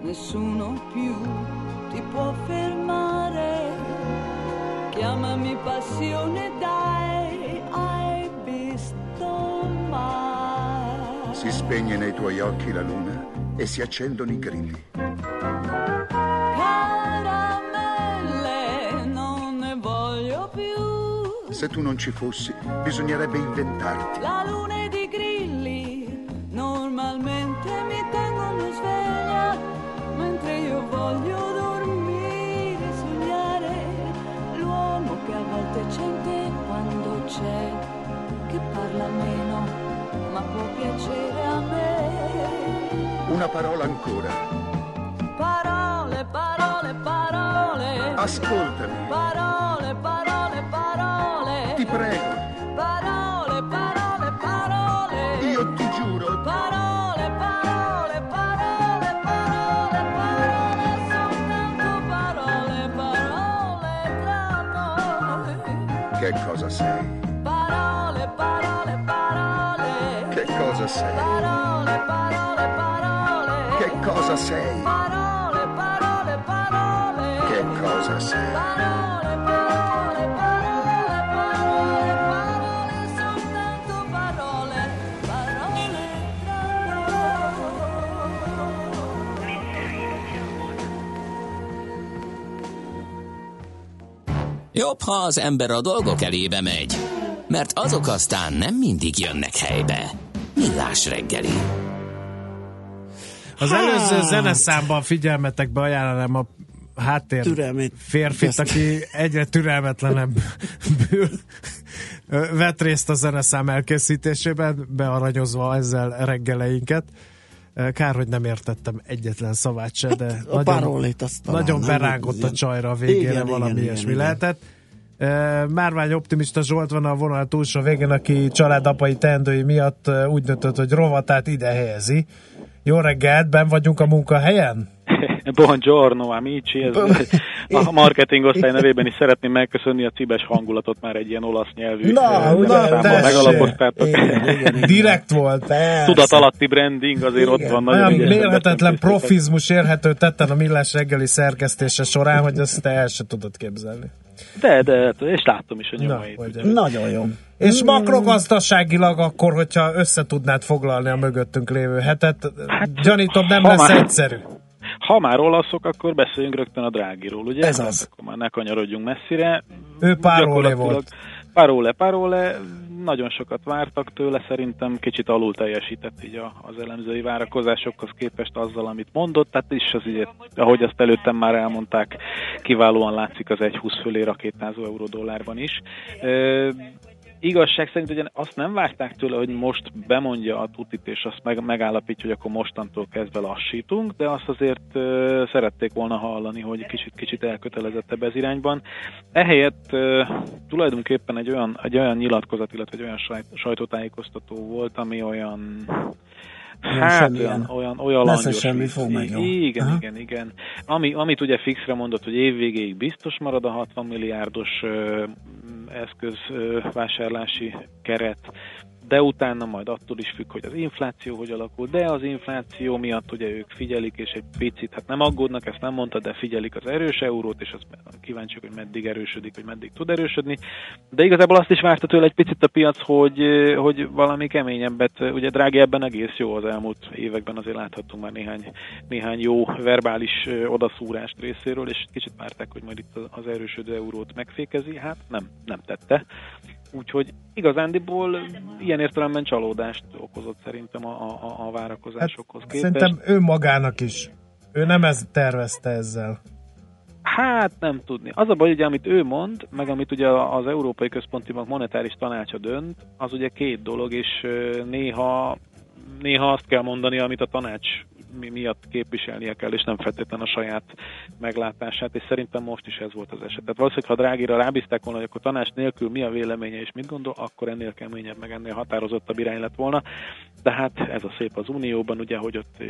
Nessuno più ti può fermare. Chiamami passione, dai, hai visto mai. Si spegne nei tuoi occhi la luna e si accendono i grilli. Caramelle, non ne voglio più. Se tu non ci fossi, bisognerebbe inventarti. La luna Una parola ancora. Parole, parole, parole. Ascoltami, Parole, parole, parole. ti prego, cosa sei? Parole, parole, parole. Che cosa sei? Parole, parole, parole, parole, parole, soltanto parole, parole. Jobb, ha az ember a dolgok elébe megy, mert azok aztán nem mindig jönnek helybe. Millás reggeli. Az előző zeneszámban figyelmetekbe ajánlanám a háttér Türelmét. férfit, aki egyre türelmetlenebbül vett részt a zeneszám elkészítésében, bearanyozva ezzel reggeleinket. Kár, hogy nem értettem egyetlen szavát se, de Hát, a parolét azt talán nagyon berágott a csajra a végére, Igen, valami igen, ilyesmi igen, lehetett. Márvány optimista Zsolt van a vonal túlsó végén, aki családapai teendői miatt úgy döntött, hogy rovatát ide helyezi. Jó reggelt, ben vagyunk a munkahelyen? Buongiorno, amici. Ez a marketing osztály nevében is szeretném megköszönni a cibes hangulatot már egy ilyen olasz nyelvű Na, tessék. megalapoztátok. Igen, igen, igen. Direkt volt, persze. Tudat alatti branding azért ott van. Nagyon Olyan mérhetetlen profizmus érhető tetten a millás reggeli szerkesztése során, hogy ezt te el se tudod képzelni. De, de, és láttam is a nyomait. úgyhogy- Nagyon jó. És makrogazdaságilag akkor, hogyha összetudnád foglalni a mögöttünk lévő hetet, hát, gyanítom nem ha lesz már- egyszerű. Ha már olaszok, akkor beszéljünk rögtön a drágiról, ugye? Ez az. Akkor már ne kanyarodjunk messzire. Ő Párólé Gyakorlatilag- volt. Párólé, Párólé, nagyon sokat vártak tőle, szerintem kicsit alul teljesített így a, az elemzői várakozásokhoz képest azzal, amit mondott, tehát is az ugye, ahogy azt előttem már elmondták, kiválóan látszik az 1,20 fölé rakétázó euró dollárban is. Igazság szerint ugye azt nem várták tőle, hogy most bemondja a tutit, és azt meg, megállapítja, hogy akkor mostantól kezdve lassítunk, de azt azért ö, szerették volna hallani, hogy kicsit, kicsit elkötelezettebb ez irányban. Ehelyett ö, tulajdonképpen egy olyan, egy olyan nyilatkozat, illetve egy olyan sajt, sajtótájékoztató volt, ami Olyan Hát olyan, olyan, olyan Lesz, semmi fog meg, jó. Igen, Aha. igen, igen. Ami, amit ugye fixre mondott, hogy évvégéig biztos marad a 60 milliárdos ö, eszköz ö, vásárlási keret, de utána majd attól is függ, hogy az infláció hogy alakul, de az infláció miatt ugye ők figyelik, és egy picit, hát nem aggódnak, ezt nem mondta, de figyelik az erős eurót, és az kíváncsiak, hogy meddig erősödik, hogy meddig tud erősödni. De igazából azt is várta tőle egy picit a piac, hogy, hogy valami keményebbet, ugye drági ebben egész jó az elmúlt években, azért láthattunk már néhány, néhány jó verbális odaszúrást részéről, és kicsit várták, hogy majd itt az erősödő eurót megfékezi, hát nem, nem tette. Úgyhogy igazándiból ilyen értelemben csalódást okozott szerintem a, a, a várakozásokhoz képest. Szerintem ő magának is. Ő nem ezt tervezte ezzel. Hát nem tudni. Az a baj, ugye, amit ő mond, meg amit ugye az Európai Központi Bank monetáris tanácsa dönt, az ugye két dolog, és néha, néha azt kell mondani, amit a tanács mi- miatt képviselnie kell, és nem feltétlenül a saját meglátását, és szerintem most is ez volt az eset. Tehát valószínűleg, ha Drágira rábízták volna, hogy akkor tanács nélkül mi a véleménye és mit gondol, akkor ennél keményebb, meg ennél határozottabb irány lett volna. De hát ez a szép az Unióban, ugye, hogy ott ö,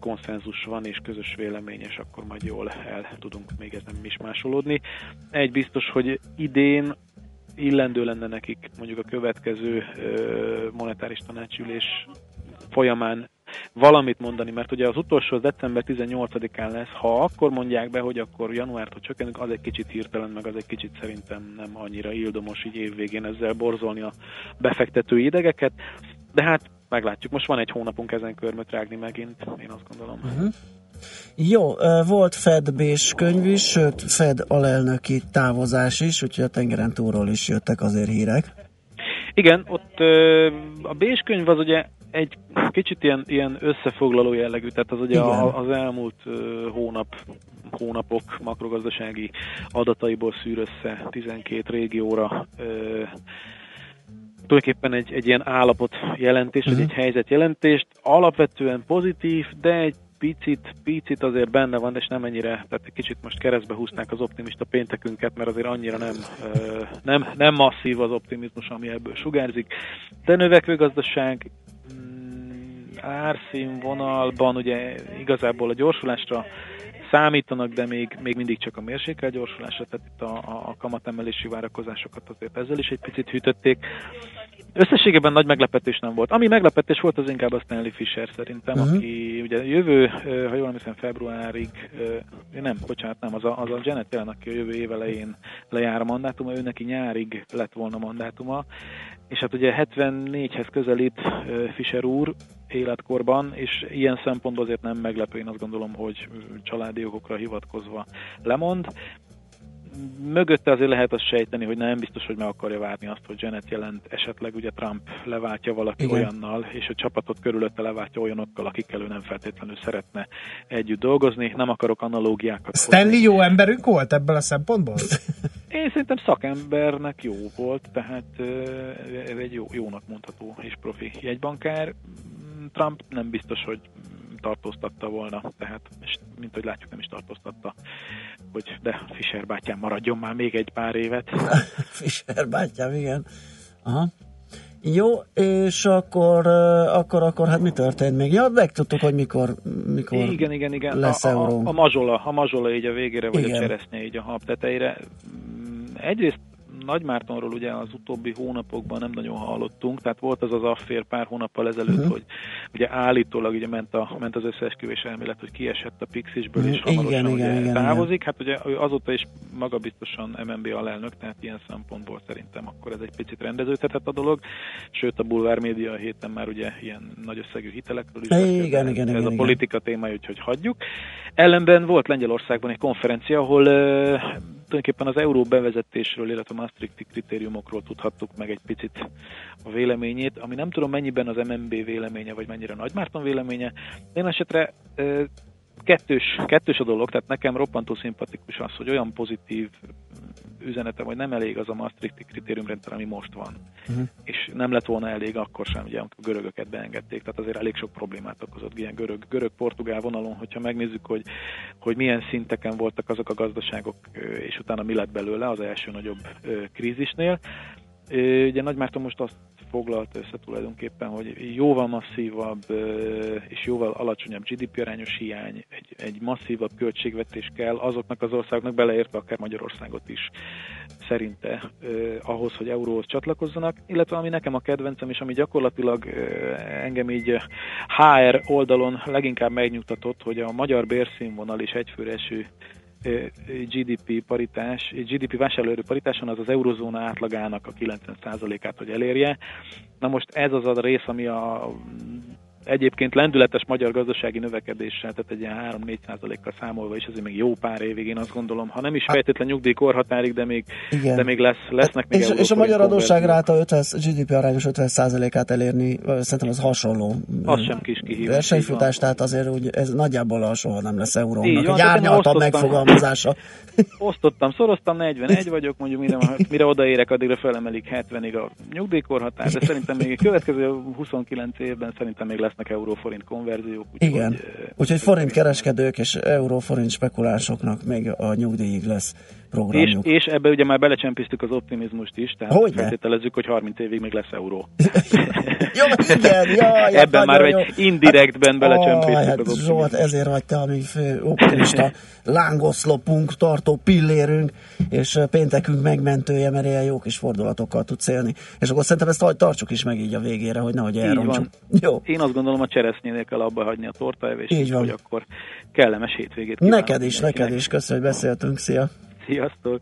konszenzus van és közös vélemény, és akkor majd jól el tudunk még ezen is másolódni. Egy biztos, hogy idén illendő lenne nekik mondjuk a következő ö, monetáris tanácsülés folyamán valamit mondani, mert ugye az utolsó az december 18-án lesz, ha akkor mondják be, hogy akkor januártól csökkenünk, az egy kicsit hirtelen, meg az egy kicsit szerintem nem annyira ildomos így évvégén ezzel borzolni a befektetői idegeket, de hát meglátjuk. Most van egy hónapunk ezen körmöt rágni megint, én azt gondolom. Uh-huh. Jó, volt Fed Bés könyv is, sőt Fed alelnöki távozás is, úgyhogy a tengeren túlról is jöttek azért hírek. Igen, ott a Bés könyv az ugye egy kicsit ilyen, ilyen összefoglaló jellegű, tehát az ugye a, az elmúlt hónap hónapok makrogazdasági adataiból szűr össze 12 régióra ö, tulajdonképpen egy, egy ilyen állapot jelentés, vagy Mhm. egy helyzet jelentést, alapvetően pozitív, de egy picit, picit azért benne van, és nem ennyire, tehát egy kicsit most keresztbe húzták az optimista péntekünket, mert azért annyira nem, nem, nem masszív az optimizmus, ami ebből sugárzik. De növekvő gazdaság, árszínvonalban ugye igazából a gyorsulásra számítanak, de még, még mindig csak a mérsékelt gyorsulásra, tehát itt a, a, a kamatemelési várakozásokat azért ezzel is egy picit hűtötték. Összességében nagy meglepetés nem volt. Ami meglepetés volt, az inkább a Stanley Fisher szerintem, uh-huh. aki ugye jövő, ha jól emlékszem, februárig, nem, bocsánat, nem, az a, az a Janet Yellen, aki a jövő év elején lejár a mandátuma, ő neki nyárig lett volna mandátuma, és hát ugye 74-hez közelít Fischer úr életkorban, és ilyen szempontból azért nem meglepő, én azt gondolom, hogy családi okokra hivatkozva lemond mögötte azért lehet azt sejteni, hogy nem biztos, hogy meg akarja várni azt, hogy Janet jelent esetleg ugye Trump leváltja valaki Igen. Olyannal, és a csapatot körülötte leváltja olyanokkal, akikkel ő nem feltétlenül szeretne együtt dolgozni. Nem akarok analógiákat Stanley jó emberünk volt ebből a szempontból? Én szerintem szakembernek jó volt, tehát egy jó, jónak mondható és profi jegybankár. Trump nem biztos, hogy tartóztatta volna, tehát, és mint hogy látjuk, nem is tartóztatta, hogy de Fischer bátyám maradjon már még egy pár évet. Fischer bátyám, igen. Aha. Jó, és akkor, akkor, akkor hát mi történt még? Ja, megtudtuk, hogy mikor, mikor igen, igen, igen. lesz a, euró. a, a, mazsola, a mazsola így a végére, vagy Igen. a cseresznye így a hab tetejére. Mm, Egyrészt Nagymártonról ugye az utóbbi hónapokban nem nagyon hallottunk, tehát volt az az affér pár hónappal ezelőtt, Mhm. hogy ugye állítólag ugye ment, a, ment az összeesküvés elmélet, hogy kiesett a Pixisből, Mhm. és hamarosan Igen, ugye igen, igen, távozik. Hát ugye ő azóta is magabiztosan MNB alelnök, tehát ilyen szempontból szerintem akkor ez egy picit rendeződhetett a dolog. Sőt, a bulvár média a héten már ugye ilyen nagy összegű hitelekről is Igen, beszélt, igen, ez igen, a igen. politika témája, úgyhogy hagyjuk. Ellenben volt Lengyelországban egy konferencia, ahol tulajdonképpen az euró bevezetésről, illetve a Maastrichti kritériumokról tudhattuk meg egy picit a véleményét, ami nem tudom mennyiben az MNB véleménye, vagy mennyire Nagymárton véleménye. Én esetre kettős, kettős a dolog, tehát nekem roppantó szimpatikus az, hogy olyan pozitív üzenete, hogy nem elég az a Maastrichti kritériumrendszer, ami most van. Uh-huh. És nem lett volna elég akkor sem, ugye, amikor görögöket beengedték, tehát azért elég sok problémát okozott ilyen görög, görög-portugál vonalon, hogyha megnézzük, hogy, hogy milyen szinteken voltak azok a gazdaságok, és utána mi lett belőle az első nagyobb krízisnél. Ugye Nagymárton most azt foglalta össze tulajdonképpen, hogy jóval masszívabb és jóval alacsonyabb GDP arányos hiány, egy, egy masszívabb költségvetés kell azoknak az országoknak, beleértve akár Magyarországot is szerinte ahhoz, hogy euróhoz csatlakozzanak, illetve ami nekem a kedvencem, és ami gyakorlatilag engem így HR oldalon leginkább megnyugtatott, hogy a magyar bérszínvonal és egyfőre eső GDP paritás, GDP vásárlóerő paritáson az az eurozóna átlagának a 90%-át, hogy elérje. Na most ez az a rész, ami a egyébként lendületes magyar gazdasági növekedéssel, tehát egy ilyen 3-4% kal számolva is, azért még jó pár évig én azt gondolom, ha nem is feltétlen nyugdíjkorhatárig, de még, Igen. de még lesz, lesznek még És, és a magyar adósság konverziók. ráta 50, GDP arányos 50%-át elérni, szerintem ez hasonló. Az sem kis kihívás, Versenyfutás, tehát azért úgy, ez nagyjából soha nem lesz eurónak. Egy árnyaltabb megfogalmazása. Osztottam, szoroztam, 41 vagyok, mondjuk mire, mire odaérek, addigra felemelik 70-ig a nyugdíjkorhatár, de szerintem még a következő 29 évben szerintem még lesznek euróforint konverziók. Úgyhogy, Igen. Úgyhogy forint kereskedők és euró-forint spekulánsoknak még a nyugdíjig lesz programjuk. és ebbe ugye már belecsempésztük az optimizmust is, tehát Hogyne? feltételezzük, hogy 30 évig még lesz euró. Jó, igen, jaj, Ebben már nagyon egy jó. indirektben belecsempésztük hát az optimizmust. Zsolt, ezért vagy te a mi fő optimista lángoszlopunk, tartó pillérünk, és péntekünk megmentője, mert ilyen jó kis fordulatokkal tudsz élni. És akkor szerintem ezt tar- tartsuk is meg így a végére, hogy nehogy elrontsuk. Jó. Én azt gondolom, a cseresznyénél kell abba hagyni a tortaevést, hogy akkor kellemes hétvégét Neked is, mindenkinek. neked is. Köszönöm, hogy beszéltünk. Szia! Sziasztok!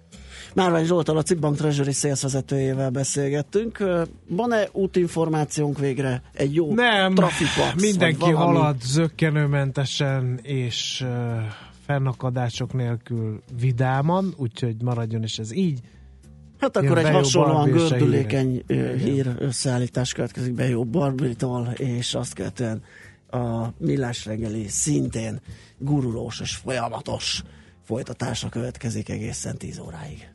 Márvány Zsoltal, a Cibbank Treasury sales vezetőjével beszélgettünk. Van-e útinformációnk végre? Egy jó Nem, trafipax, mindenki halad zöggenőmentesen és fennakadások nélkül vidáman, úgyhogy maradjon is ez így. Hát akkor Jön egy hasonlóan gördülékeny ö, hírek. hír összeállítás következik be jó Barbitól, és azt követően a millás reggeli szintén gurulós és folyamatos folytatása következik egészen 10 óráig.